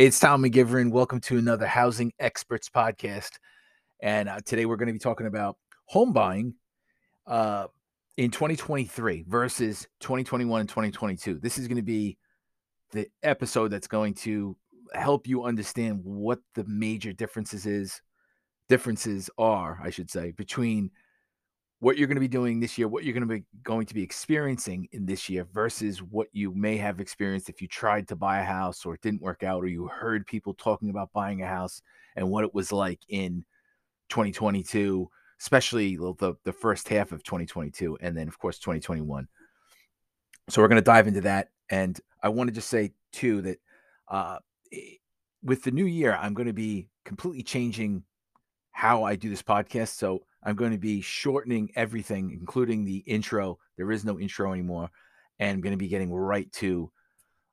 It's Tom McGiveron. Welcome to another Housing Experts podcast. And uh, today we're going to be talking about home buying uh, in 2023 versus 2021 and 2022. This is going to be the episode that's going to help you understand what the major differences is differences are, I should say, between what you're going to be doing this year, what you're going to be going to be experiencing in this year versus what you may have experienced if you tried to buy a house or it didn't work out or you heard people talking about buying a house and what it was like in 2022, especially the the first half of 2022 and then of course 2021. So we're going to dive into that and I want to just say too that uh, with the new year I'm going to be completely changing how I do this podcast. So I'm going to be shortening everything, including the intro. There is no intro anymore. And I'm going to be getting right to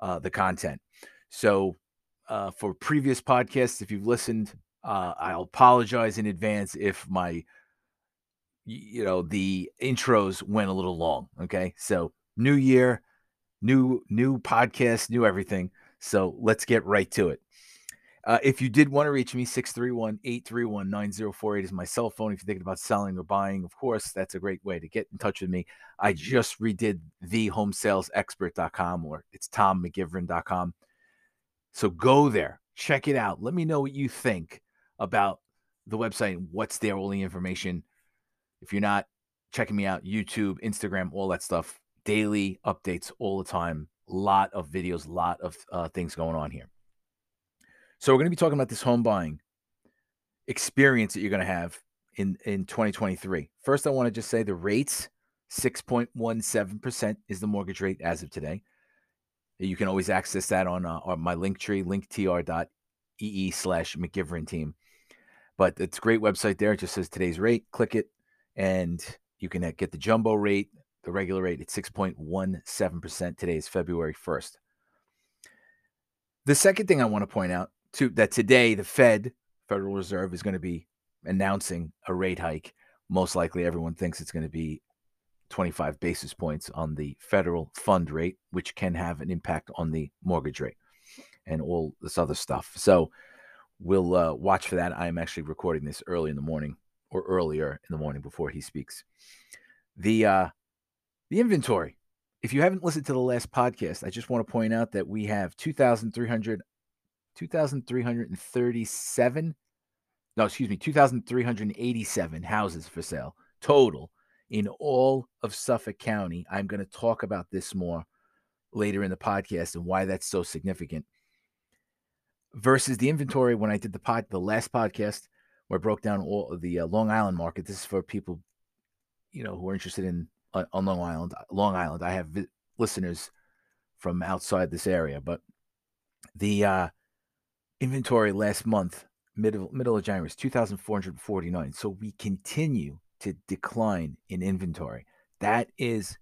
uh, the content. So, uh, for previous podcasts, if you've listened, uh, I'll apologize in advance if my, you know, the intros went a little long. Okay. So, new year, new, new podcast, new everything. So, let's get right to it. Uh, if you did want to reach me, 631 831 9048 is my cell phone. If you're thinking about selling or buying, of course, that's a great way to get in touch with me. I just redid thehomesalesexpert.com or it's tommcgiveron.com. So go there, check it out. Let me know what you think about the website and what's there, all the information. If you're not checking me out, YouTube, Instagram, all that stuff, daily updates all the time. Lot of videos, lot of uh, things going on here. So we're going to be talking about this home buying experience that you're going to have in in 2023. First, I want to just say the rates 6.17% is the mortgage rate as of today. You can always access that on, uh, on my link tree, linktr.ee slash McGiveron team. But it's a great website there. It just says today's rate. Click it, and you can uh, get the jumbo rate, the regular rate at 6.17%. Today is February 1st. The second thing I want to point out to that today the Fed, Federal Reserve, is going to be announcing a rate hike. Most likely, everyone thinks it's going to be 25 basis points on the federal fund rate, which can have an impact on the mortgage rate and all this other stuff. So we'll uh, watch for that. I am actually recording this early in the morning or earlier in the morning before he speaks. The uh, the inventory. If you haven't listened to the last podcast, I just want to point out that we have 2,300 2,337, no, excuse me, 2,387 houses for sale total in all of Suffolk County. I'm going to talk about this more later in the podcast and why that's so significant. Versus the inventory when I did the pod, the last podcast where I broke down all the uh, Long Island market. This is for people, you know, who are interested in uh, on Long Island. Long Island. I have vi- listeners from outside this area, but the uh, inventory last month, middle middle of January, is 2,449. So we continue to decline in inventory. That is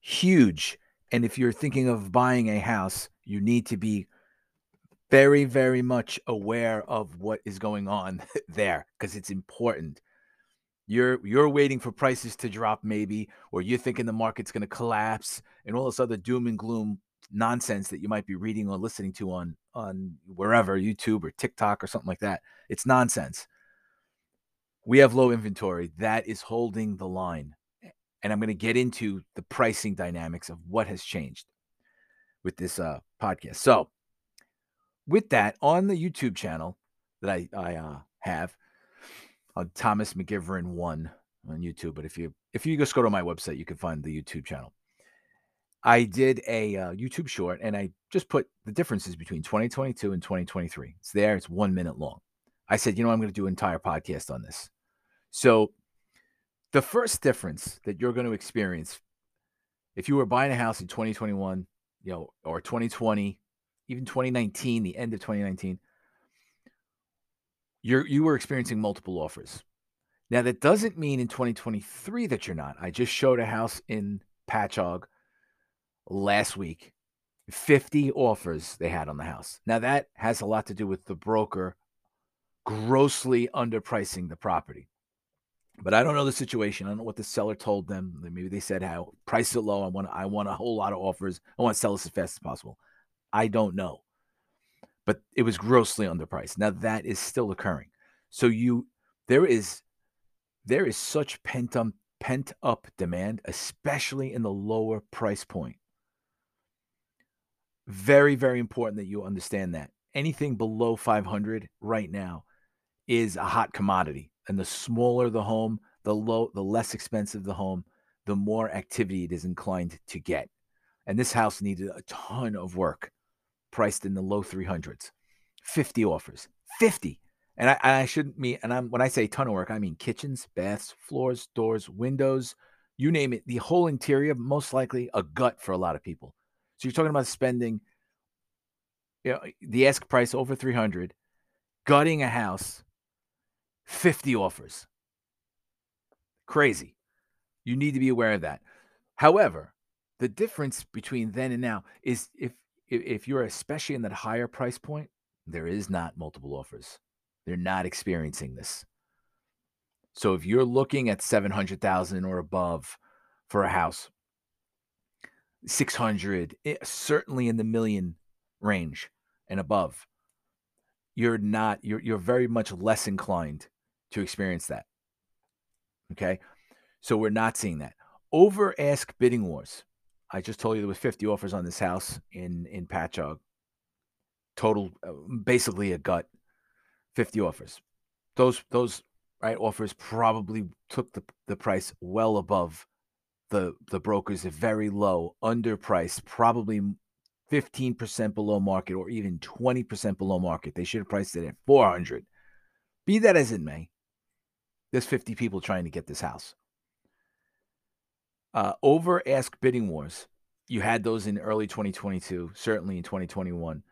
huge. And if you're thinking of buying a house, you need to be very, very much aware of what is going on there because it's important. You're you're waiting for prices to drop, maybe, or you're thinking the market's going to collapse and all this other doom and gloom nonsense that you might be reading or listening to on on wherever YouTube or TikTok or something like that. It's nonsense. We have low inventory that is holding the line. And I'm going to get into the pricing dynamics of what has changed with this uh, podcast. So, with that, on the YouTube channel that I, I uh, have, on Thomas McGiveron one on YouTube. But if you if you just go to my website, you can find the YouTube channel. I did a uh, YouTube short and I just put the differences between 2022 and 2023. It's there, it's one minute long. I said, you know, I'm going to do an entire podcast on this. So, the first difference that you're going to experience if you were buying a house in 2021, you know, or 2020, even 2019, the end of 2019, you're you were experiencing multiple offers. Now that doesn't mean in 2023 that you're not. I just showed a house in Patchogue last week 50 offers they had on the house. Now, that has a lot to do with the broker grossly underpricing the property. But I don't know the situation. I don't know what the seller told them. Maybe they said how price it low. I want I want a whole lot of offers. I want to sell this as fast as possible. I don't know. but it was grossly underpriced. Now that is still occurring. So you there is there is such pent up pent up demand, especially in the lower price point. Very, very important that you understand that. Anything below 500 right now is a hot commodity. And the smaller the home, the low, the less expensive the home, the more activity it is inclined to get. And this house needed a ton of work, priced in the low 300s. 50 offers. 50. And I, I shouldn't mean, and I'm when I say ton of work, I mean kitchens, baths, floors, doors, windows, you name it. The whole interior, most likely a gut for a lot of people. So you're talking about spending, you know, the ask price over 300, gutting a house, 50 offers. Crazy. You need to be aware of that. However, the difference between then and now is if if you're especially in that higher price point, there is not multiple offers. They're not experiencing this. So if you're looking at 700,000 or above for a house, 600, eh, certainly in the million range and above, you're not you're you're very much less inclined to experience that. Okay? So we're not seeing that. Over ask bidding wars. I just told you there was 50 offers on this house in in Patchogue. Total uh, basically a gut 50 offers. Those those right offers probably took the, the price well above the the brokers are very low, underpriced, probably 15% below market or even 20% below market. They should have priced it at 400. Be that as it may, there's 50 people trying to get this house. Uh, over ask bidding wars, you had those in early 2022, certainly in 2021.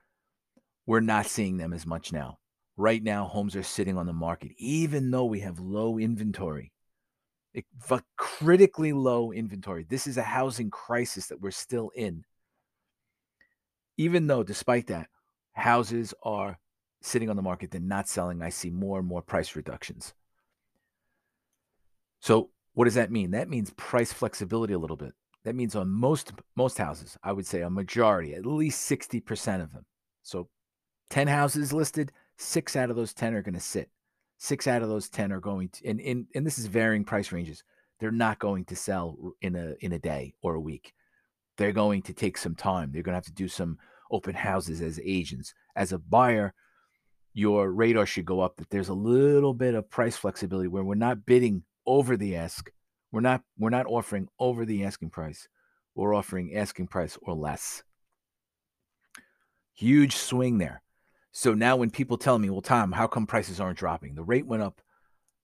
We're not seeing them as much now. Right now, homes are sitting on the market, even though we have low inventory, critically low inventory. This is a housing crisis that we're still in. Even though, despite that, houses are sitting on the market, they're not selling. I see more and more price reductions. So, what does that mean? That means price flexibility a little bit. That means on most most houses, I would say a majority, at least 60% of them. So 10 houses listed, six out of those 10 are going to sit. Six out of those 10 are going to, and, and, and this is varying price ranges. They're not going to sell in a, in a day or a week. They're going to take some time. They're going to have to do some open houses as agents. As a buyer, your radar should go up that there's a little bit of price flexibility where we're not bidding over the ask. We're not we're not offering over the asking price. We're offering asking price or less. Huge swing there. So now when people tell me, well, Tom, how come prices aren't dropping? The rate went up,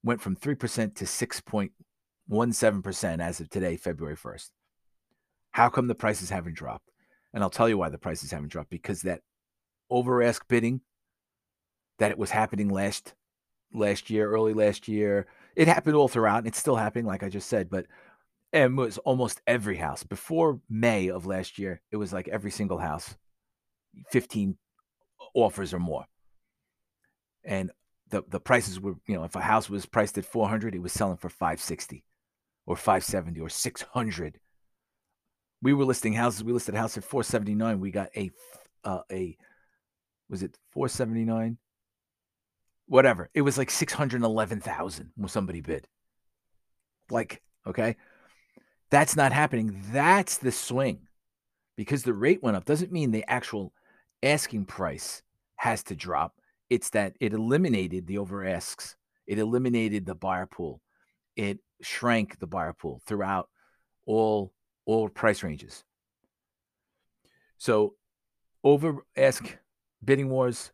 went from 3% to 6.17% as of today, February 1st. How come the prices haven't dropped? And I'll tell you why the prices haven't dropped because that over ask bidding that it was happening last last year, early last year, it happened all throughout and it's still happening, like I just said, but it was almost every house. Before May of last year, it was like every single house, 15 offers or more. And the the prices were, you know, if a house was priced at 400, it was selling for 560 or 570 or 600. We were listing houses. We listed a house at 479. We got a uh, a was it 479? Whatever. It was like 611,000 when somebody bid. Like, okay. That's not happening. That's the swing. Because the rate went up doesn't mean the actual asking price has to drop. It's that it eliminated the over asks, it eliminated the buyer pool, it shrank the buyer pool throughout all all price ranges. So over ask bidding wars,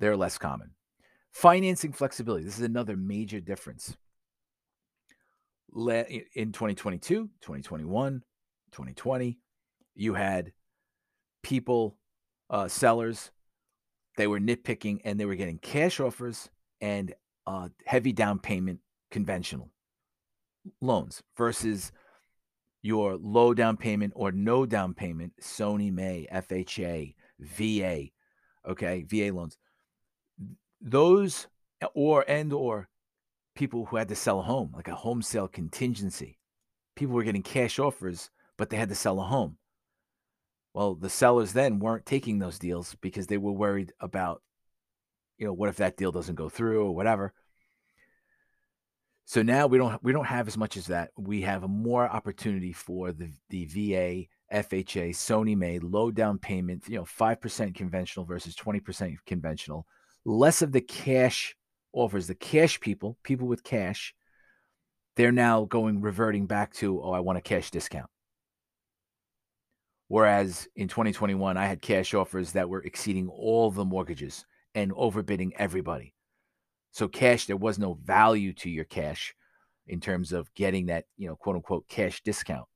they're less common. Financing flexibility. This is another major difference. In 2022, 2021, 2020, you had people uh, sellers. They were nitpicking and they were getting cash offers and uh, heavy down payment conventional loans versus your low down payment or no down payment Fannie Mae, FHA, VA, okay, VA loans. Those or and or people who had to sell a home, like a home sale contingency. People were getting cash offers, but they had to sell a home Well, the sellers then weren't taking those deals because they were worried about, you know, what if that deal doesn't go through or whatever. So now we don't we don't have as much as that. We have more opportunity for the the VA, FHA, Fannie Mae low down payment, you know, 5% conventional versus 20% conventional. Less of the cash offers, the cash people, people with cash, they're now going reverting back to, oh, I want a cash discount. Whereas in 2021, I had cash offers that were exceeding all the mortgages and overbidding everybody. So cash, there was no value to your cash in terms of getting that, you know, quote unquote cash discount.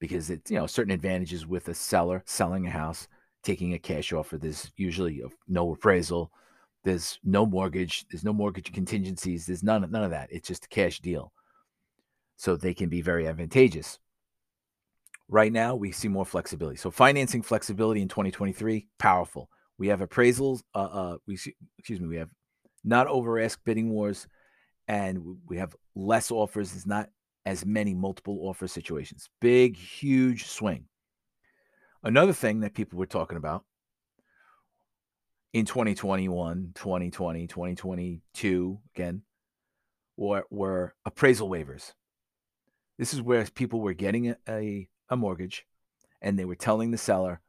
Because it's, you know, certain advantages with a seller selling a house, taking a cash offer. There's usually no appraisal, there's no mortgage, there's no mortgage contingencies, there's none, none of that. It's just a cash deal. So they can be very advantageous. Right now, we see more flexibility. So financing flexibility in 2023, powerful. We have appraisals. Uh, uh, we excuse me. We have not over ask bidding wars, and we have less offers. There's not as many multiple offer situations. Big, huge swing. Another thing that people were talking about in 2021, 2020, 2022, again, were, were appraisal waivers. This is where people were getting a, a, a mortgage and they were telling the seller,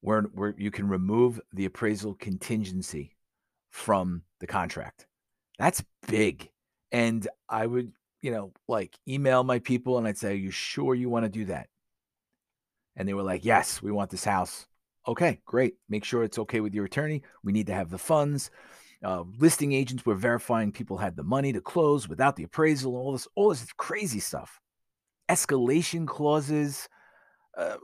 where, you can remove the appraisal contingency from the contract. That's big. And I would, you know, like email my people and I'd say, Are you sure you want to do that? And they were like, Yes, we want this house. Okay, great. Make sure it's okay with your attorney. We need to have the funds. Uh, listing agents were verifying people had the money to close without the appraisal, all this, all this crazy stuff. Escalation clauses, uh,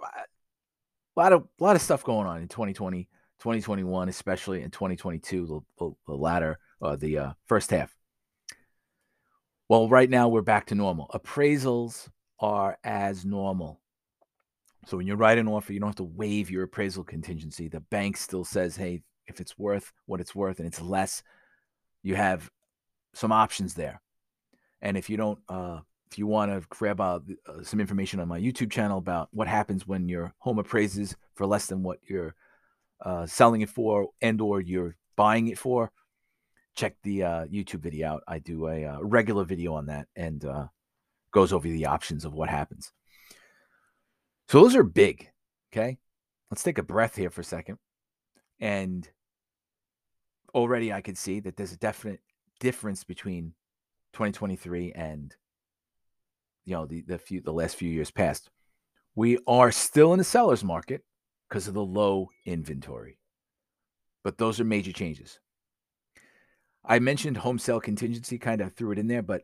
a lot of a lot of stuff going on in 2020 2021, especially in 2022, the, the, latter, uh, the uh, first half. Well, right now we're back to normal. Appraisals are as normal. So when you write an offer, you don't have to waive your appraisal contingency. The bank still says, hey, if it's worth what it's worth and it's less, you have some options there. And if you don't, uh, if you want to grab uh, uh, some information on my YouTube channel about what happens when your home appraises for less than what your uh, selling it for and or you're buying it for, check the uh, YouTube video out. I do a, a uh, regular video on that and uh, goes over the options of what happens. So those are big. Okay. Let's take a breath here for a second. And already I can see that there's a definite difference between 2023 and you know the the few the last few years past. We are still in the seller's market because of the low inventory. But those are major changes. I mentioned home sale contingency, kind of threw it in there, but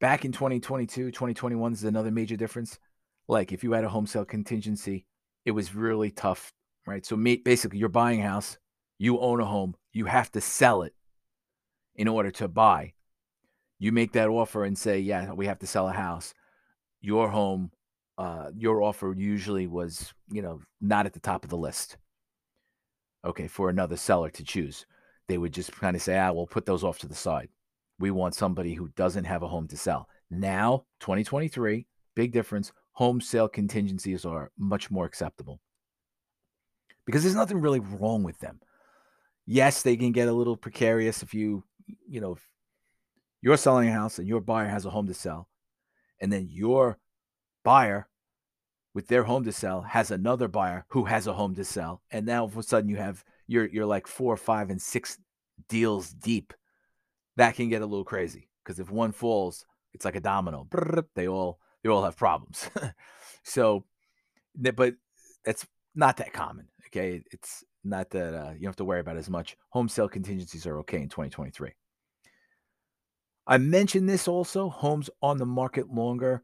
back in 2022, 2021 is another major difference. Like if you had a home sale contingency, it was really tough, right? So basically, you're buying a house, you own a home, you have to sell it in order to buy. You make that offer and say, "Yeah, we have to sell a house." Your home uh, your offer usually was, you know, not at the top of the list. Okay, for another seller to choose, they would just kind of say, "Ah, we'll put those off to the side. We want somebody who doesn't have a home to sell." Now, 2023, big difference. Home sale contingencies are much more acceptable because there's nothing really wrong with them. Yes, they can get a little precarious if you, you know, if you're selling a house and your buyer has a home to sell, and then your buyer with their home to sell has another buyer who has a home to sell and now all of a sudden you have you're you're like four five and six deals deep. That can get a little crazy because if one falls it's like a domino. They all they all have problems. So but that's not that common okay? It's not that uh, you don't have to worry about as much. Home sale contingencies are okay in 2023 i mentioned this also homes on the market longer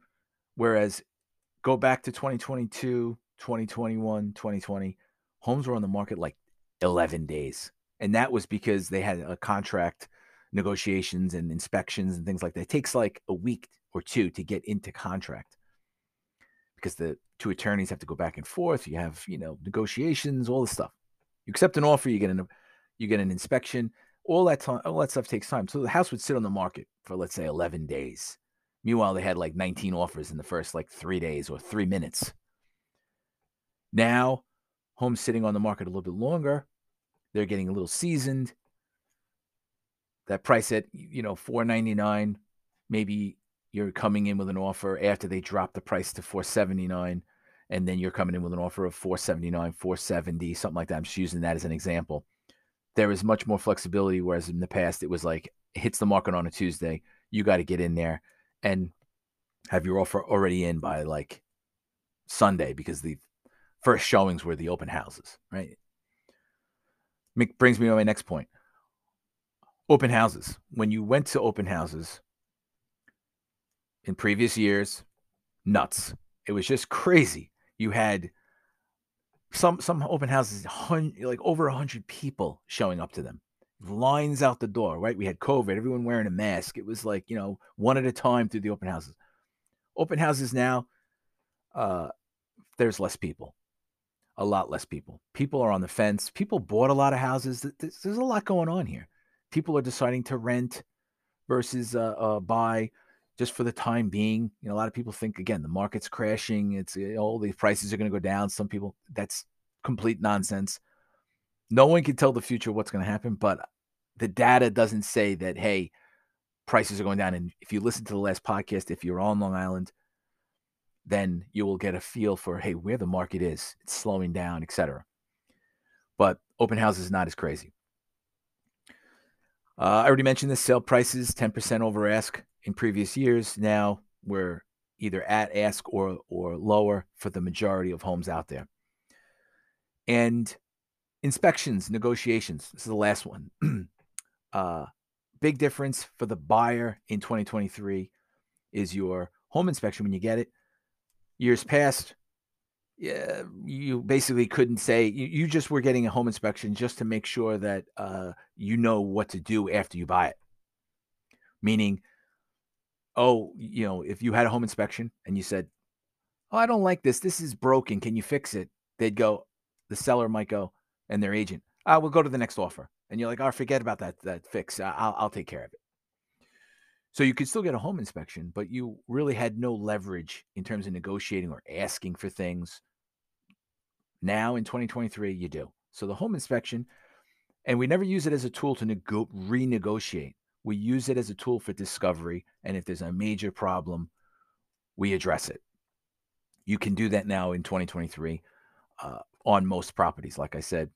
Whereas go back to 2022, 2021, 2020, homes were on the market like 11 days. And that was because they had a contract negotiations and inspections and things like that. It takes like a week or two to get into contract because the two attorneys have to go back and forth. You have, you know, negotiations, all this stuff. You accept an offer, you get an you get an inspection. All that time, all that stuff takes time. So the house would sit on the market for let's say 11 days. Meanwhile, they had like 19 offers in the first like three days or three minutes. Now, homes sitting on the market a little bit longer, they're getting a little seasoned. That price at you know 499, maybe you're coming in with an offer after they drop the price to 479 and then you're coming in with an offer of 479 470 something like that i'm just using that as an example there is much more flexibility whereas in the past it was like it hits the market on a tuesday you got to get in there and have your offer already in by like sunday because the first showings were the open houses right? Mick brings me to my next point. Open houses. When you went to open houses in previous years nuts. It was just crazy. You had some some open houses, like over a hundred people showing up to them, lines out the door. Right, we had COVID, everyone wearing a mask. It was like you know one at a time through the open houses. Open houses now, uh, there's less people, a lot less people. People are on the fence. People bought a lot of houses. There's, there's a lot going on here. People are deciding to rent versus uh, uh, buy just for the time being. You know, a lot of people think again the market's crashing. It's know, all the prices are going to go down. Some people that's complete nonsense. No one can tell the future what's going to happen, but the data doesn't say that hey, prices are going down. And if you listen to the last podcast, if you're on Long Island, then you will get a feel for hey where the market is. It's slowing down, etc. But open house is not as crazy. Uh, I already mentioned this sale prices 10% over ask in previous years. Now we're either at ask or or lower for the majority of homes out there. And inspections, negotiations. This is the last one. uh, big difference for the buyer in 2023 is your home inspection when you get it. Years past, yeah, you basically couldn't say you, you just were getting a home inspection just to make sure that uh, you know what to do after you buy it. Meaning, oh, you know, if you had a home inspection and you said, "Oh, I don't like this. This is broken. Can you fix it?" They'd go, the seller might go, and their agent, ah, "I will go to the next offer." And you're like, "Oh, forget about that that fix. I'll I'll take care of it." So you could still get a home inspection, but you really had no leverage in terms of negotiating or asking for things. Now in 2023, you do. So the home inspection, and we never use it as a tool to nego- renegotiate. We use it as a tool for discovery. And if there's a major problem, we address it. You can do that now in 2023 uh, on most properties. Like I said,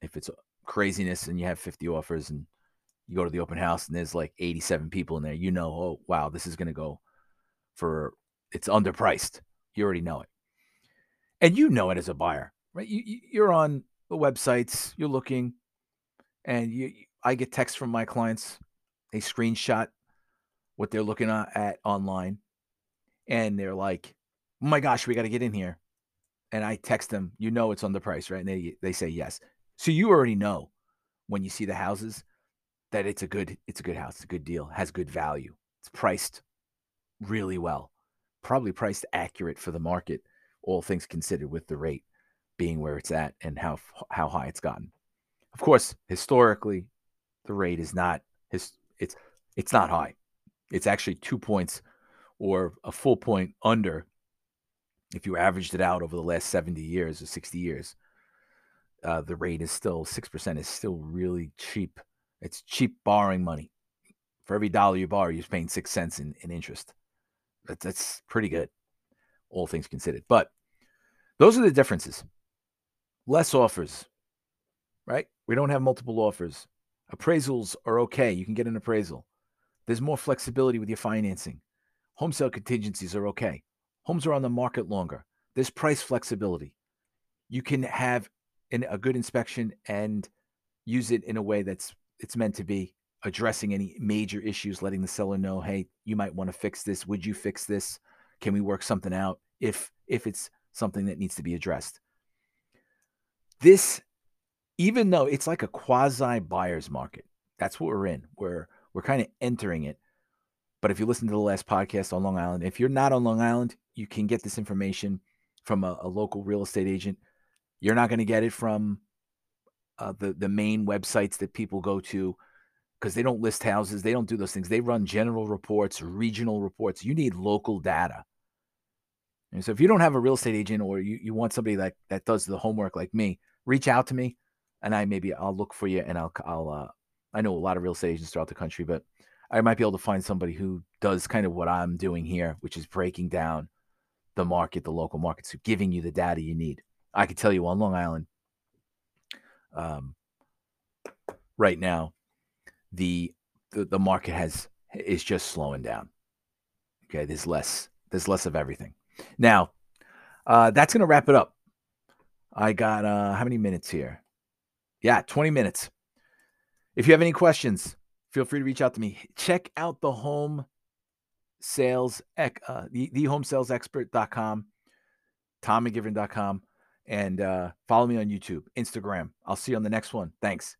if it's craziness and you have 50 offers and you go to the open house and there's like 87 people in there, you know, oh, wow, this is going to go for, it's underpriced. You already know it. And you know it as a buyer, right? You, you're on the websites, you're looking, and you, I get texts from my clients they screenshot what they're looking at online and they're like, oh my gosh, we got to get in here. And I text them, you know, it's on the price, right? And they, they say yes. So you already know when you see the houses that it's a good, it's a good house. It's a good deal, has good value. It's priced really well, probably priced accurate for the market, all things considered with the rate being where it's at and how, how high it's gotten. Of course, historically, the rate is not his it's it's not high. It's actually two points or a full point under if you averaged it out over the last 70 years or 60 years. Uh, the rate is still 6% is still really cheap. It's cheap borrowing money. For every dollar you borrow, you're paying six cents in, in interest. That's, that's pretty good, all things considered. But those are the differences. Less offers, right? We don't have multiple offers. Appraisals are okay. You can get an appraisal. There's more flexibility with your financing. Home sale contingencies are okay. Homes are on the market longer. There's price flexibility. You can have an, a good inspection and use it in a way that's it's meant to be addressing any major issues, letting the seller know, hey, you might want to fix this. Would you fix this? Can we work something out if if it's something that needs to be addressed? This even though it's like a quasi buyer's market. That's what we're in. We're we're kind of entering it. But if you listen to the last podcast on Long Island, if you're not on Long Island, you can get this information from a, a local real estate agent. You're not going to get it from uh, the the main websites that people go to because they don't list houses. They don't do those things. They run general reports, regional reports. You need local data. And so if you don't have a real estate agent or you, you want somebody that that does the homework like me, reach out to me and I maybe I'll look for you and I'll I'll uh, I know a lot of real estate agents throughout the country, but I might be able to find somebody who does kind of what I'm doing here, which is breaking down the market, the local market, so giving you the data you need. I can tell you on Long Island, um, right now, the, the the market has is just slowing down. Okay, there's less there's less of everything. Now, uh, that's gonna wrap it up. I got uh, how many minutes here? Yeah, 20 minutes. If you have any questions, feel free to reach out to me. Check out the home sales, uh, the, the home sales expert.com, tommcgiveron.com, and uh, follow me on YouTube, Instagram. I'll see you on the next one. Thanks.